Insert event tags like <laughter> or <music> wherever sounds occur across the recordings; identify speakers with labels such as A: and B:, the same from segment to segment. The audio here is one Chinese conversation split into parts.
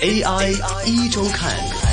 A: AI 一周看。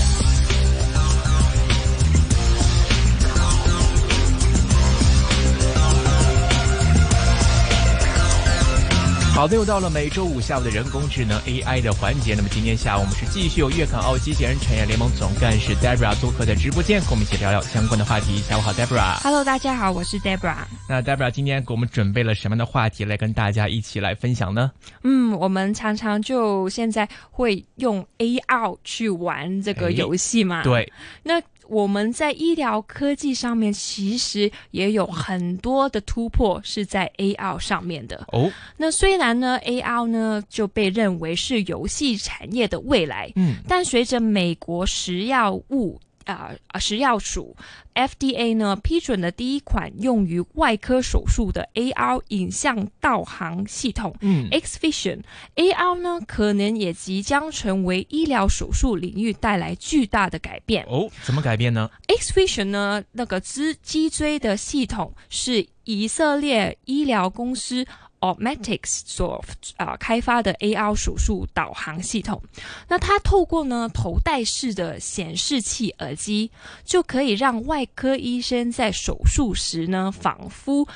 B: 好的，又到了每周五下午的人工智能 AI 的环节。那么今天下午我们是继续有粤港澳机器人产业联盟总干事 Debra 做客在直播间，跟我们一起聊聊相关的话题。下午好，Debra。
C: Hello，大家好，我是 Debra。
B: 那 Debra 今天给我们准备了什么样的话题来跟大家一起来分享呢？
C: 嗯，我们常常就现在会用 AR 去玩这个
B: 哎
C: 游戏嘛。。
B: 对，
C: 那我们在医疗科技上面，其实也有很多的突破是在 AR 上面的。
B: 哦，
C: 那虽然呢，AR 呢就被认为是游戏产业的未来，
B: 嗯，
C: 但随着美国食药物啊、呃、食药署 FDA 呢批准了第一款用于外科手术的 AR 影像导航系统。
B: 嗯
C: X Vision AR 呢，可能也即将成为医疗手术领域带来巨大的改变。
B: 哦，怎么改变呢
C: ？X Vision 呢，那个脊脊椎的系统是以色列医疗公司 Opmatics 所啊、开发的 AR 手术导航系统。那它透过呢头戴式的显示器耳机，就可以让外科医生在手术时呢，仿佛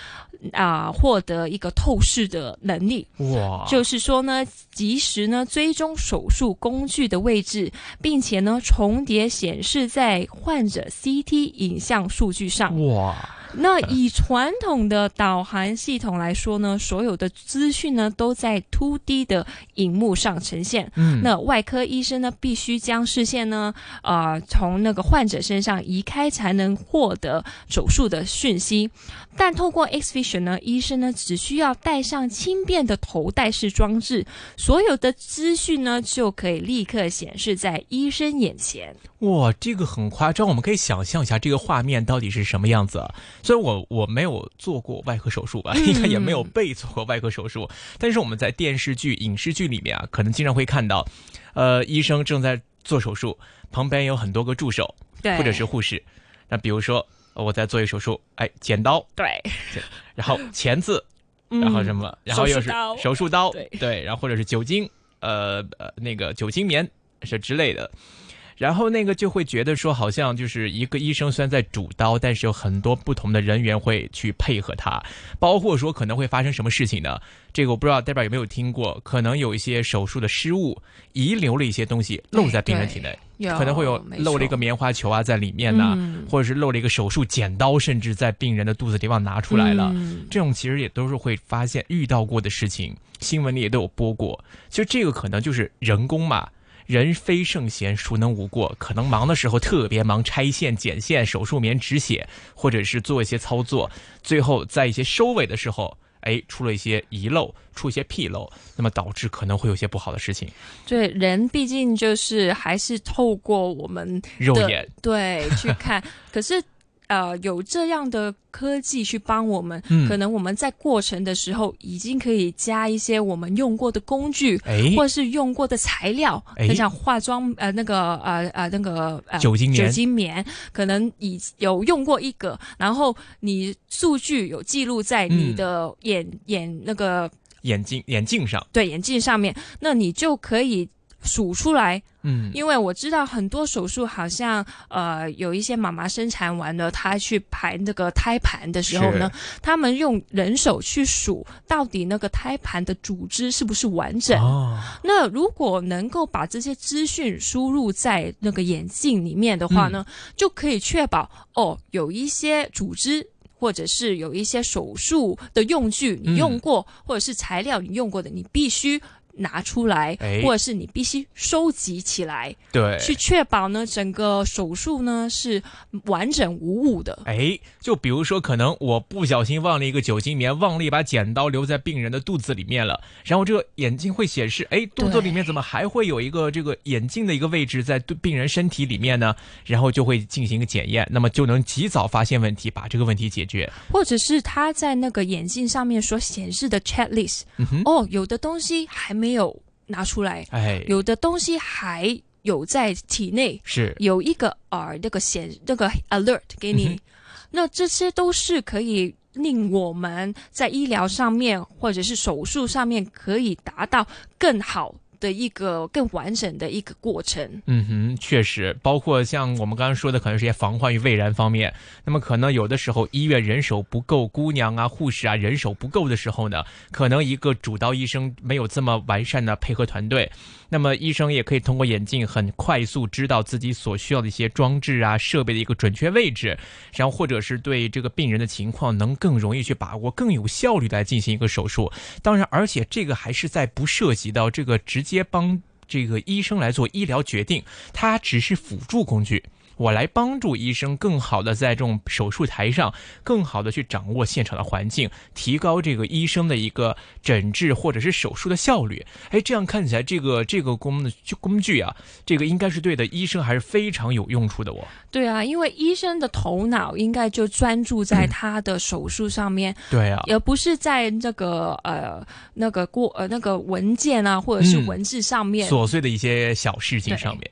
C: 啊、获得一个透视的能力。
B: 哇，
C: 就是说呢，及时呢追踪手术工具的位置，并且呢重叠显示在患者 CT 影像数据上。
B: 哇，
C: 那以传统的导航系统来说呢，所有的资讯呢都在 2D 的荧幕上呈现。
B: 嗯，
C: 那外科医生呢，必须将视线呢，呃，从那个患者身上移开，才能获得手术的讯息。但透过 X Vision 呢，医生呢只需要戴上轻便的头戴式装置，所有的资讯呢就可以立刻显示在医生眼前。
B: 哇，这个很夸张，我们可以想象一下这个画面到底是什么样子啊。虽然我我没有做过外科手术吧，应该也没有被做过外科手术，但是我们在电视剧、影视剧里面啊，可能经常会看到，呃，医生正在做手术，旁边有很多个助手
C: 对，
B: 或者是护士。那比如说呃我在做一个手术，哎，剪刀，
C: 对，
B: 然后钳子，
C: 嗯
B: 然后什么，然后又是
C: 手术刀
B: 手术刀，
C: 对
B: 然后或者是酒精，呃呃，那个酒精棉是之类的。然后那个就会觉得说，好像就是一个医生虽然在主刀，但是有很多不同的人员会去配合他，包括说可能会发生什么事情呢？这个我不知道代表有没有听过，可能有一些手术的失误，遗留了一些东西漏在病人体内，可能会有漏了一个棉花球啊在里面呐、
C: 嗯
B: 或者是漏了一个手术剪刀，甚至在病人的肚子地方拿出来了。
C: 嗯
B: 这种其实也都是会发现遇到过的事情，新闻里也都有播过。其实这个可能就是人工嘛，人非圣贤，孰能无过？可能忙的时候特别忙，拆线、剪线、手术棉止血，或者是做一些操作，最后在一些收尾的时候。哎，出了一些遗漏，出一些纰漏，那么导致可能会有些不好的事情。
C: 对，人毕竟就是还是透过我们
B: 肉眼，
C: 对去看，<laughs> 可是呃有这样的科技去帮我们，
B: 嗯。
C: 可能我们在过程的时候已经可以加一些我们用过的工具。
B: 哎，
C: 或是用过的材料，
B: 哎。
C: 像化妆呃那个呃呃那个呃
B: 酒精棉
C: 酒精棉，可能已有用过一个，然后你数据有记录在你
B: 嗯。
C: 的眼、眼那个
B: 眼镜眼镜上，
C: 对眼镜上面，那你就可以数出来
B: 嗯，
C: 因为我知道很多手术好像呃有一些妈妈生产完了，她去排那个胎盘的时候呢，他们用人手去数到底那个胎盘的组织是不是完整。
B: 哦，
C: 那如果能够把这些资讯输入在那个眼镜里面的话呢，就可以确保哦有一些组织。或者是有一些手术的用具你用过，或者是材料你用过的，你必须拿出来，
B: 哎
C: 或者是你必须收集起来，
B: 对，
C: 去确保呢整个手术呢是完整无误的。
B: 哎，就比如说，可能我不小心忘了一个酒精棉，忘了一把剪刀留在病人的肚子里面了，然后这个眼镜会显示，哎，肚子里面怎么还会有一个这个眼镜的一个位置在对病人身体里面呢？然后就会进行一个检验，那么就能及早发现问题，把这个问题解决。
C: 或者是他在那个眼镜上面所显示的 checklist，、
B: 嗯哼，
C: 哦，有的东西还没有拿出来，
B: 哎，
C: 有的东西还有在体内，
B: 是，
C: 有一个耳那个显那个 alert 给你，
B: 嗯
C: 那这些都是可以令我们在医疗上面或者是手术上面可以达到更好。的一个更完整的一个过程。
B: 嗯哼，确实，包括像我们刚刚说的，可能是些防患于未然方面。那么可能有的时候医院人手不够，姑娘啊、护士啊人手不够的时候呢，可能一个主刀医生没有这么完善的配合团队。那么医生也可以通过眼镜很快速知道自己所需要的一些装置啊、设备的一个准确位置，然后或者是对这个病人的情况能更容易去把握，更有效率来进行一个手术。当然，而且这个还是在不涉及到这个直接接帮这个医生来做医疗决定，它只是辅助工具。我来帮助医生更好的在这种手术台上，更好的去掌握现场的环境，提高这个医生的一个诊治或者是手术的效率。哎，这样看起来，这个这个工的工具啊，这个应该是对的，医生还是非常有用处的。哦。
C: 对啊，因为医生的头脑应该就专注在他的手术上面，
B: 对啊，
C: 而不是在那个呃那个过呃那个文件啊或者是文字上面
B: 琐碎的一些小事情上面。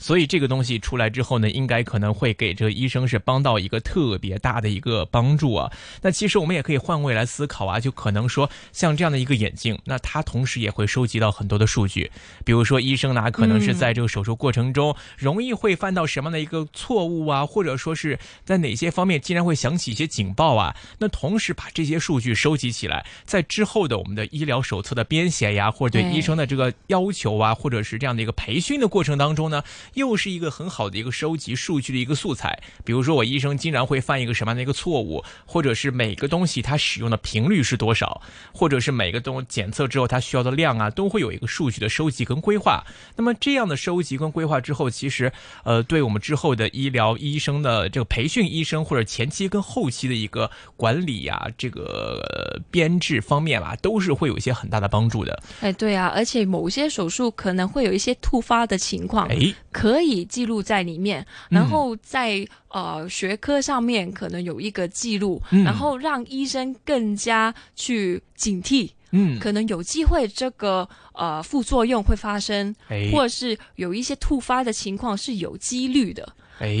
B: 所以这个东西出来之后呢，应该可能会给这个医生是帮到一个特别大的一个帮助啊。那其实我们也可以换位来思考啊，就可能说像这样的一个眼镜，那它同时也会收集到很多的数据，比如说医生呢可能是在这个手术过程中容易会犯到什么样的一个错误啊，或者说是在哪些方面竟然会响起一些警报啊。那同时把这些数据收集起来，在之后的我们的医疗手册的编写呀，或者对医生的这个要求啊，或者是这样的一个培训的过程当中呢。又是一个很好的一个收集数据的一个素材。比如说，我医生经常会犯一个什么样的一个错误，或者是每个东西它使用的频率是多少，或者是每个东检测之后它需要的量啊，都会有一个数据的收集跟规划。那么这样的收集跟规划之后，其实呃，对我们之后的医疗医生的这个培训医生或者前期跟后期的一个管理呀，这个编制方面吧，都是会有一些很大的帮助的。
C: 哎，对啊，而且某些手术可能会有一些突发的情况，
B: 哎。
C: 可以记录在里面，然后在呃学科上面可能有一个记录，然后让医生更加去警惕，嗯，可能有机会这个呃副作用会发生，或者是有一些突发的情况是有几率的，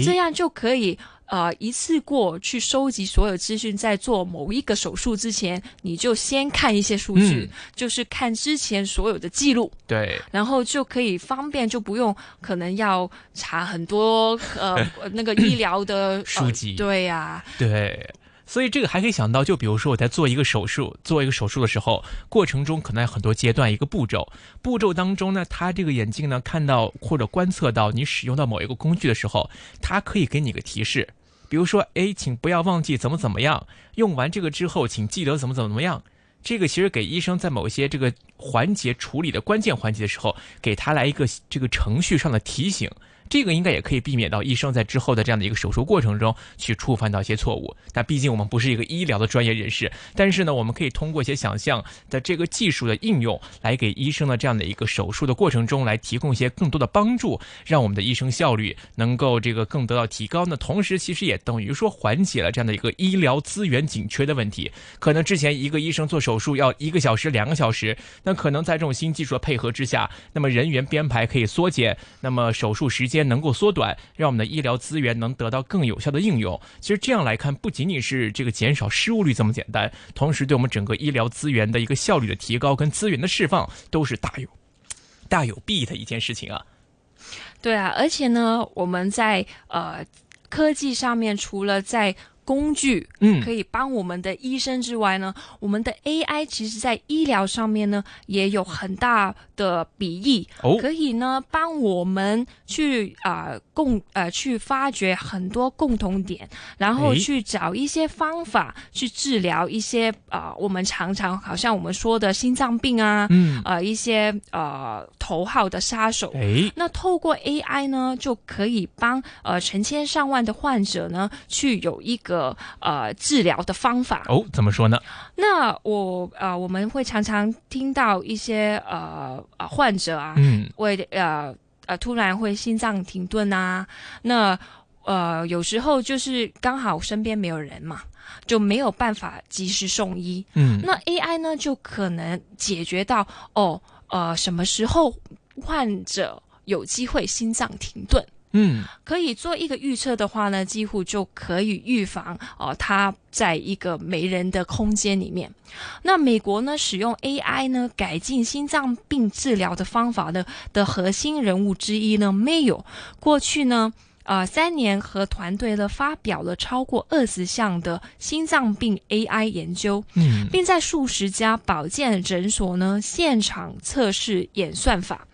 C: 这样就可以。呃，一次过去收集所有资讯，在做某一个手术之前，你就先看一些数据，就是看之前所有的记录，
B: 对，
C: 然后就可以方便，就不用可能要查很多呃 <laughs> 那个医疗的 <clears throat>
B: 书籍，
C: 对呀，
B: 对，所以这个还可以想到，就比如说我在做一个手术，做一个手术的时候，过程中可能有很多阶段，一个步骤，步骤当中呢，它这个眼镜呢看到或者观测到你使用到某一个工具的时候，它可以给你个提示。比如说，哎，请不要忘记怎么怎么样。用完这个之后，请记得怎么怎么怎么样。这个其实给医生在某些这个环节处理的关键环节的时候，给他来一个这个程序上的提醒。这个应该也可以避免到医生在之后的这样的一个手术过程中去触犯到一些错误。但毕竟我们不是一个医疗的专业人士，但是呢，我们可以通过一些想象的这个技术的应用，来给医生的这样的一个手术的过程中来提供一些更多的帮助，让我们的医生效率能够这个更得到提高。那同时，其实也等于说缓解了这样的一个医疗资源紧缺的问题。可能之前一个医生做手术要一个小时、两个小时，那可能在这种新技术的配合之下，那么人员编排可以缩减，那么手术时间。能够缩短，让我们的医疗资源能得到更有效的应用。其实这样来看，不仅仅是这个减少失误率这么简单，同时对我们整个医疗资源的一个效率的提高跟资源的释放，都是大有大有弊的一件事情啊。
C: 对啊，而且呢，我们在呃科技上面，除了在工具，嗯，可以帮我们的医生之外呢，我们的 AI 其实在医疗上面呢也有很大的比例，哦，可以呢帮我们去啊共呃去发掘很多共同点，然后去找一些方法去治疗一些啊我们常常好像我们说的心脏病啊，嗯，呃一些呃头号的杀手，哎，那透过 AI 呢就可以帮呃成千上万的患者呢去有一个。呃，治疗的方法
B: 哦，怎么说呢？
C: 那我呃，我们会常常听到一些呃呃患者啊，嗯，为呃呃突然会心脏停顿啊，那呃有时候就是刚好身边没有人嘛，就没有办法及时送医，嗯，那 AI 呢就可能解决到哦呃什么时候患者有机会心脏停顿。
B: 嗯，
C: 可以做一个预测的话呢，几乎就可以预防哦，它在一个没人的空间里面。那美国呢，使用 AI 呢改进心脏病治疗的方法呢的核心人物之一呢，没有过去呢。啊，三年和团队呢发表了超过二十项的心脏病 AI 研究，
B: 嗯，
C: 并在数十家保健诊所呢现场测试演算法。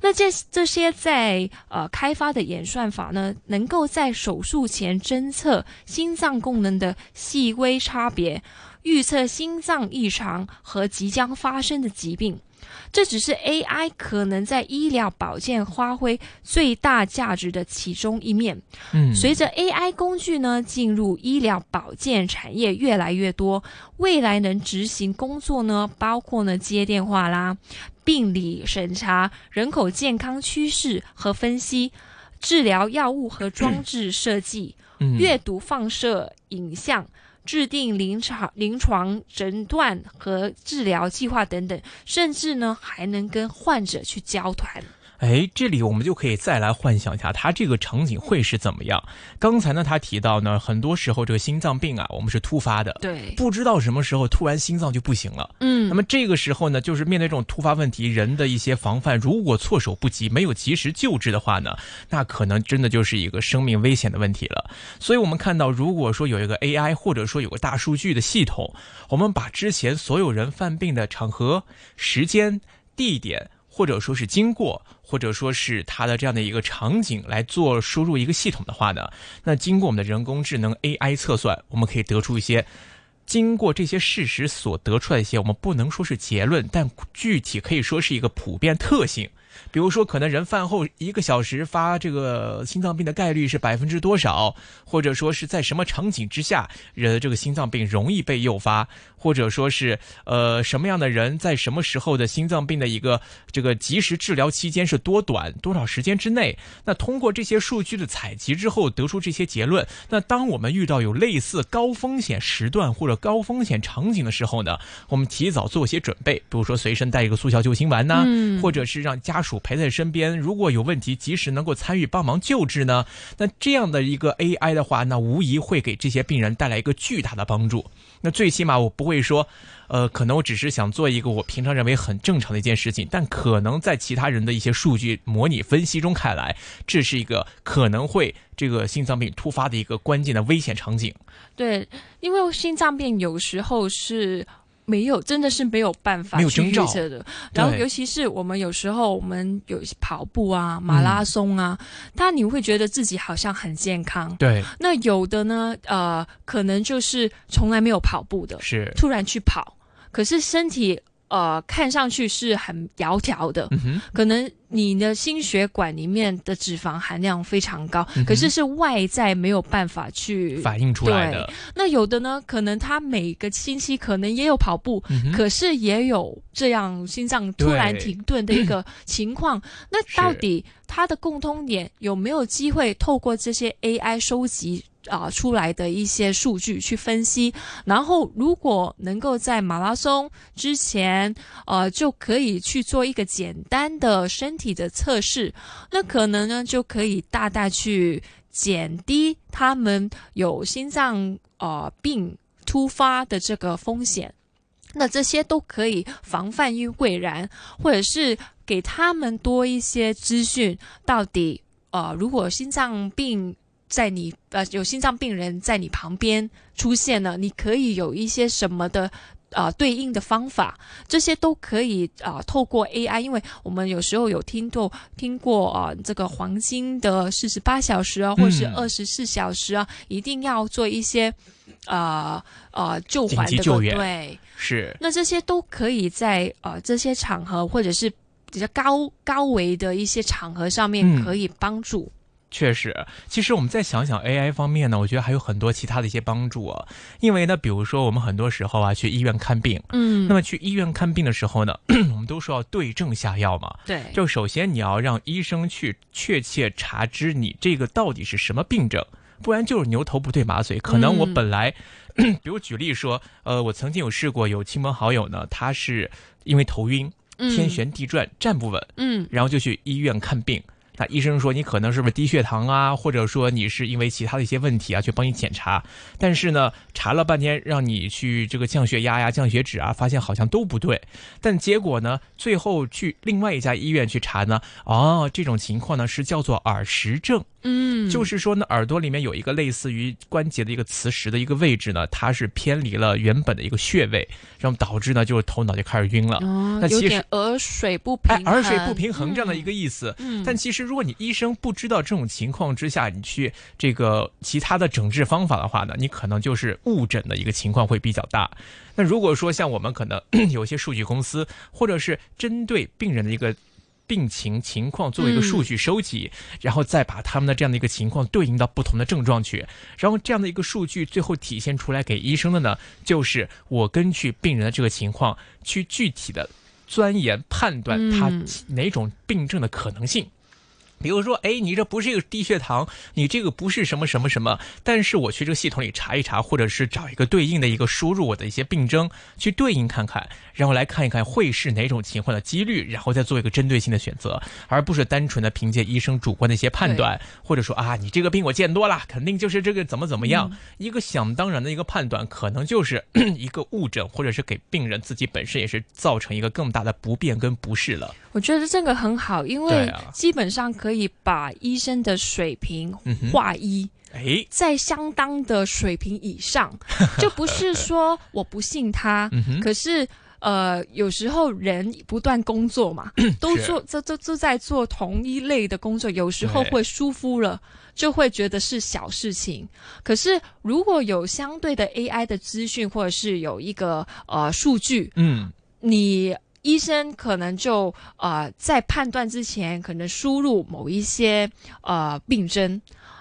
C: 那这这些在呃开发的演算法呢，能够在手术前侦测心脏功能的细微差别，预测心脏异常和即将发生的疾病。这只是 AI 可能在医疗保健发挥最大价值的其中一面。
B: 嗯，
C: 随着 AI 工具呢进入医疗保健产业越来越多，未来能执行工作呢，包括呢接电话啦、病理审查、人口健康趋势和分析、治疗药物和装置设计、
B: 嗯
C: 阅读放射影像。制定临床临床诊断和治疗计划等等，甚至呢还能跟患者去交谈。
B: 哎，这里我们就可以再来幻想一下，它这个场景会是怎么样？刚才呢，他提到呢，很多时候这个心脏病啊，我们是突发的，
C: 对，
B: 不知道什么时候突然心脏就不行了。
C: 嗯
B: 那么这个时候呢，就是面对这种突发问题，人的一些防范，如果措手不及，没有及时救治的话呢，那可能真的就是一个生命危险的问题了。所以我们看到，如果说有一个 AI，或者说有个大数据的系统，我们把之前所有人犯病的场合、时间、地点，或者说是经过，或者说是它的这样的一个场景来做输入一个系统的话呢，那经过我们的人工智能 AI 测算，我们可以得出一些。经过这些事实所得出来一些，我们不能说是结论，但具体可以说是一个普遍特性。比如说，可能人饭后一个小时发这个心脏病的概率是百分之多少，或者说是在什么场景之下，人的这个心脏病容易被诱发，或者说是呃什么样的人在什么时候的心脏病的一个这个及时治疗期间是多短，多少时间之内？那通过这些数据的采集之后，得出这些结论。那当我们遇到有类似高风险时段或者高风险场景的时候呢，我们提早做些准备，比如说随身带一个速效救心丸呐、
C: 嗯
B: 或者是让家属陪在身边，如果有问题及时能够参与帮忙救治呢，那这样的一个 AI 的话，那无疑会给这些病人带来一个巨大的帮助。那最起码我不会说，呃，可能我只是想做一个我平常认为很正常的一件事情，但可能在其他人的一些数据模拟分析中看来，这是一个可能会这个心脏病突发的一个关键的危险场景。
C: 对，因为心脏病有时候是。没有，真的是没有办法去预测的。然后，尤其是我们有时候我们有跑步啊、马拉松啊，他你会觉得自己好像很健康。
B: 对，
C: 那有的呢，呃，可能就是从来没有跑步的，
B: 是，
C: 突然去跑，可是身体呃看上去是很窈窕的，
B: 嗯，
C: 可能你的心血管里面的脂肪含量非常高，
B: 嗯
C: 可是是外在没有办法去
B: 反映出来的，
C: 那有的呢，可能他每个星期可能也有跑步，
B: 嗯，
C: 可是也有这样心脏突然停顿的一个 <laughs> 情况。那到底他的共通点有没有机会透过这些 AI 收集？啊、出来的一些数据去分析，然后如果能够在马拉松之前，呃，就可以去做一个简单的身体的测试，那可能呢就可以大大去减低他们有心脏呃病突发的这个风险。那这些都可以防范于未然，或者是给他们多一些资讯，到底呃，如果心脏病在你呃有心脏病人在你旁边出现了，你可以有一些什么的。呃，对应的方法，这些都可以啊、呃透过 AI，因为我们有时候有听过听过啊、呃这个黄金的四十八小时啊，或者是
B: 嗯
C: 二十四小时啊，一定要做一些呃呃救
B: 紧
C: 缓的
B: 急救援。
C: 对，
B: 是，
C: 那这些都可以在呃这些场合或者是比较高高维的一些场合上面
B: 嗯。
C: 可以帮助。
B: 确实，其实我们再想想 AI 方面呢，我觉得还有很多其他的一些帮助啊。因为呢，比如说我们很多时候啊去医院看病，
C: 嗯
B: 那么去医院看病的时候呢，<clears throat> 我们都说要对症下药嘛。
C: 对，
B: 就首先你要让医生去确切查知你这个到底是什么病症，不然就是牛头不对马嘴。可能我
C: 嗯
B: 本来，<clears throat> 比如举例说，呃，我曾经有试过有亲朋好友呢，他是因为头晕、天旋地转、站不稳，
C: 嗯
B: 然后就去医院看病。那医生说你可能是不是低血糖啊，或者说你是因为其他的一些问题啊，去帮你检查。但是呢，查了半天，让你去这个降血压呀、降血脂啊，发现好像都不对。但结果呢，最后去另外一家医院去查呢，哦，这种情况呢是叫做耳石症。
C: 嗯，
B: 就是说呢，耳朵里面有一个类似于关节的一个磁石的一个位置呢，它是偏离了原本的一个穴位，然后导致呢就是头脑就开始晕了。
C: 哦，
B: 那其实
C: 有点耳水不平
B: 耳水不平衡这样的一个意思。
C: 嗯，
B: 但其实，如果你医生不知道这种情况之下，你去这个其他的整治方法的话呢，你可能就是误诊的一个情况会比较大。那如果说像我们可能 <clears throat> 有些数据公司，或者是针对病人的一个病情情况作为一个数据收集，然后再把他们的这样的一个情况对应到不同的症状去，然后这样的一个数据最后体现出来给医生的呢，就是我根据病人的这个情况去具体的钻研判断他
C: 嗯。
B: 哪种病症的可能性。比如说，哎，你这不是一个低血糖，你这个不是什么什么什么，但是我去这个系统里查一查，或者是找一个对应的一个输入我的一些病症去对应看看，然后来看一看会是哪种情况的几率，然后再做一个针对性的选择，而不是单纯的凭借医生主观的一些判断，或者说啊，你这个病我见多了，肯定就是这个怎么怎么样，一个想当然的一个判断，可能就是 <clears throat> 一个误诊，或者是给病人自己本身也是造成一个更大的不便跟不适了。
C: 我觉得这个很好，因为基本上可以把医生的水平
B: 嗯哼。
C: 划一。
B: 哎，
C: 在相当的水平以上，<laughs> 就不是说我不信他，
B: 嗯，
C: 可是呃，有时候人不断工作嘛，<coughs> 都做这这都在做同一类的工作，有时候会疏忽了，就会觉得是小事情。可是如果有相对的 AI 的资讯，或者是有一个呃数据，
B: 嗯，
C: 你医生可能就呃在判断之前，可能输入某一些呃病症，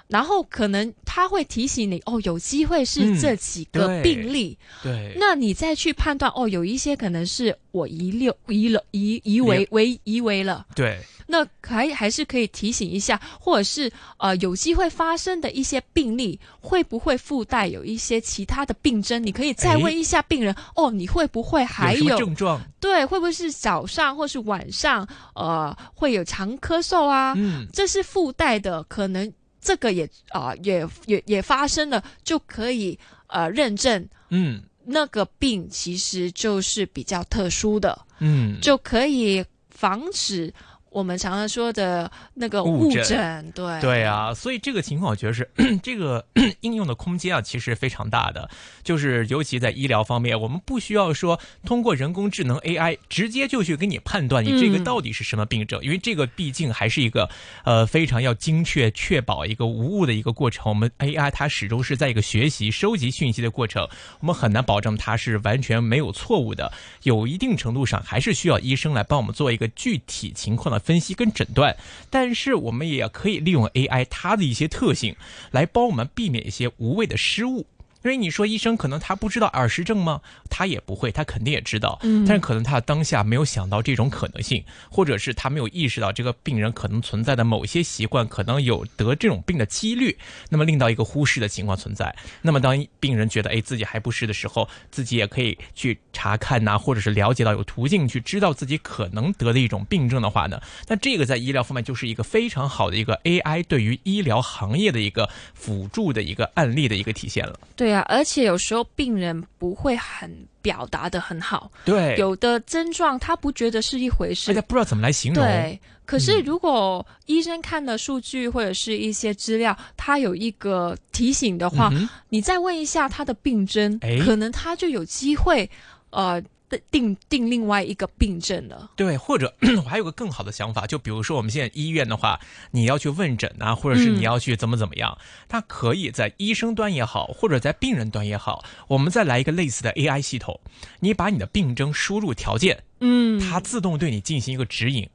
C: 然后可能他会提醒你哦，有机会是
B: 嗯
C: 这几个病例，
B: 对，
C: 那你再去判断哦，有一些可能是我遗留遗了遗遗为为遗为了。
B: 对，
C: 那还还是可以提醒一下，或者是呃有机会发生的一些病例，会不会附带有一些其他的病症？你可以再
B: 哎
C: 问一下病人，哦，你会不会还
B: 有症状？
C: 对，会不会是早上或是晚上，呃，会有常咳嗽啊？
B: 嗯，
C: 这是附带的，可能这个也啊、也也也发生了，就可以呃认证
B: 嗯。
C: 那个病其实就是比较特殊的，
B: 嗯，
C: 就可以防止我们常常说的那个误
B: 误诊
C: 诊。对
B: 对啊，所以这个情况我觉得是这个应用的空间啊，其实非常大的。就是尤其在医疗方面，我们不需要说通过人工智能 AI 直接就去给你判断你这个
C: 嗯
B: 到底是什么病症，因为这个毕竟还是一个呃非常要精确确保一个无误的一个过程。我们 AI 它始终是在一个学习收集讯息的过程，我们很难保证它是完全没有错误的。有一定程度上还是需要医生来帮我们做一个具体情况的分析跟诊断，但是我们也可以利用 AI 它的一些特性来帮我们避免一些无谓的失误。因为你说医生可能他不知道耳石症吗？他也不会，他肯定也知道，
C: 嗯
B: 但是可能他当下没有想到这种可能性，或者是他没有意识到这个病人可能存在的某些习惯可能有得这种病的几率，那么令到一个忽视的情况存在。那么当病人觉得哎自己还不是的时候，自己也可以去查看呐、或者是了解到有途径去知道自己可能得的一种病症的话呢，那这个在医疗方面就是一个非常好的一个 AI 对于医疗行业的一个辅助的一个案例的一个体现了。
C: 对啊，而且有时候病人不会很表达的很好，
B: 对，
C: 有的症状他不觉得是一回事
B: 大家，不知道怎么来形容。
C: 对，可是
B: 嗯。
C: 如果医生看了数据或者是一些资料，他有一个提醒的话，
B: 嗯
C: 你再问一下他的病征，
B: 哎。
C: 可能他就有机会呃定定另外一个病症了。
B: 对，或者 <clears throat> 我还有个更好的想法，就比如说我们现在医院的话，你要去问诊啊，或者是
C: 嗯
B: 你要去怎么怎么样，它可以在医生端也好，或者在病人端也好，我们再来一个类似的 AI 系统，你把你的病症输入条件，
C: 嗯
B: 它自动对你进行一个指引。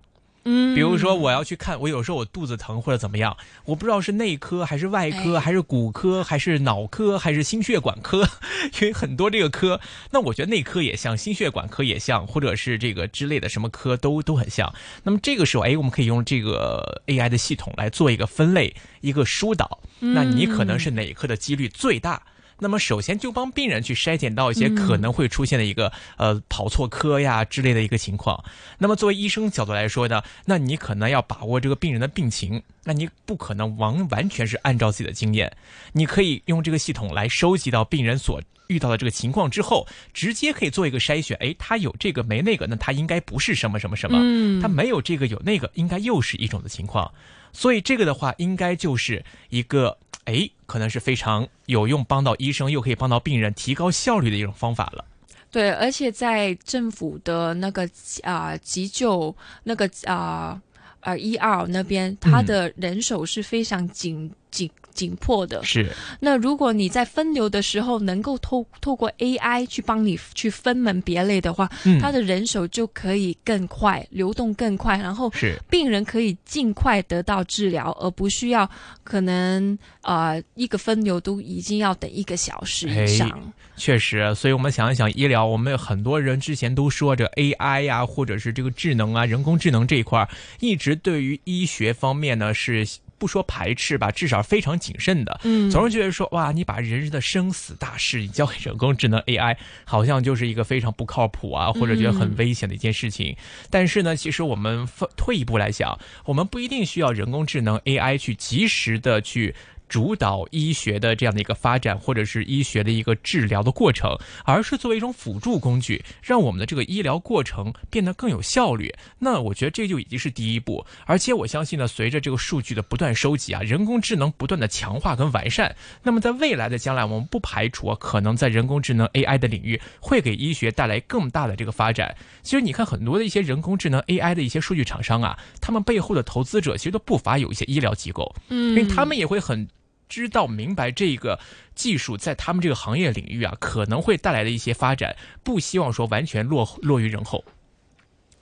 C: 嗯
B: 比如说我要去看，我有时候我肚子疼或者怎么样，我不知道是内科还是外科，
C: 哎
B: 还是骨科，还是脑科，还是心血管科，<laughs> 因为很多这个科，那我觉得内科也像，心血管科也像，或者是这个之类的什么科都都很像。那么这个时候，哎，我们可以用这个 AI 的系统来做一个分类，一个疏导。那你可能是哪科的几率最大？那么首先就帮病人去筛检到一些可能会出现的一个、呃跑错科呀之类的一个情况。那么作为医生角度来说呢，那你可能要把握这个病人的病情，那你不可能完完全是按照自己的经验，你可以用这个系统来收集到病人所遇到了这个情况之后，直接可以做一个筛选。哎，他有这个没那个，那他应该不是什么什么什么。
C: 嗯
B: 他没有这个有那个，应该又是一种的情况。所以这个的话，应该就是一个哎，可能是非常有用，帮到医生又可以帮到病人提高效率的一种方法了。
C: 对，而且在政府的那个啊、急救那个啊呃一二那边，他
B: 嗯
C: 的人手是非常紧紧紧迫的。
B: 是，
C: 那如果你在分流的时候能够透透过 AI 去帮你去分门别类的话，
B: 嗯，
C: 他的人手就可以更快，流动更快，然后
B: 是
C: 病人可以尽快得到治疗，而不需要可能呃一个分流都已经要等一个小时以上。
B: 确实，所以我们想一想医疗，我们有很多人之前都说这 AI 呀、或者是这个智能啊、人工智能这一块儿，一直对于医学方面呢是不说排斥吧，至少非常谨慎的。
C: 嗯，
B: 总是觉得说，哇，你把人的生死大事你交给人工智能 AI，好像就是一个非常不靠谱啊，或者觉得很危险的一件事情。但是呢，其实我们退一步来想，我们不一定需要人工智能 AI 去及时的去。主导医学的这样的一个发展，或者是医学的一个治疗的过程，而是作为一种辅助工具，让我们的这个医疗过程变得更有效率。那我觉得这就已经是第一步，而且我相信呢，随着这个数据的不断收集啊，人工智能不断的强化跟完善，那么在未来的将来，我们不排除啊，可能在人工智能 AI 的领域会给医学带来更大的这个发展。其实你看很多的一些人工智能 AI 的一些数据厂商啊，他们背后的投资者其实都不乏有一些医疗机构，
C: 嗯，
B: 因为他们也会很。知道明白这个技术在他们这个行业领域啊，可能会带来的一些发展，不希望说完全落落于人后。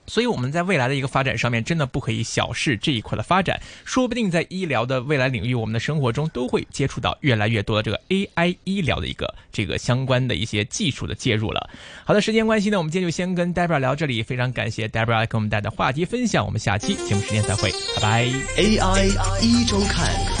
B: 所以我们在未来的一个发展上面，真的不可以小视这一块的发展，说不定在医疗的未来领域，我们的生活中都会接触到越来越多的这个 AI 医疗的一个这个相关的一些技术的介入了。好的，时间关系呢，我们今天就先跟 Debra 聊这里，非常感谢 Debra 给我们带来的话题分享，我们下期节目时间再会，拜拜。
A: AI 一周看。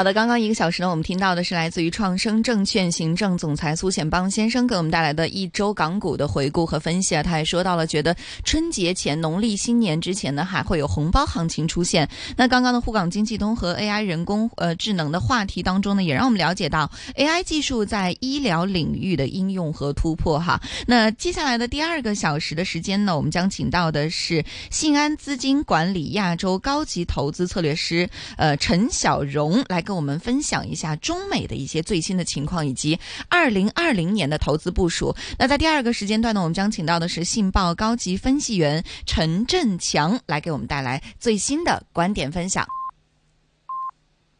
D: 好的，刚刚一个小时呢，我们听到的是来自于创生证券行政总裁苏显邦先生给我们带来的一周港股的回顾和分析啊。他也说到了，觉得春节前、农历新年之前呢，还会有红包行情出现。那刚刚的沪港经济通和 AI 人工呃智能的话题当中呢，也让我们了解到 AI 技术在医疗领域的应用和突破哈。那接下来的第二个小时的时间呢，我们将请到的是信安资金管理亚洲高级投资策略师呃陈小荣来跟我们分享一下中美的一些最新的情况以及二零二零年的投资部署。那在第二个时间段呢，我们将请到的是信报高级分析员陈振强来给我们带来最新的观点分享。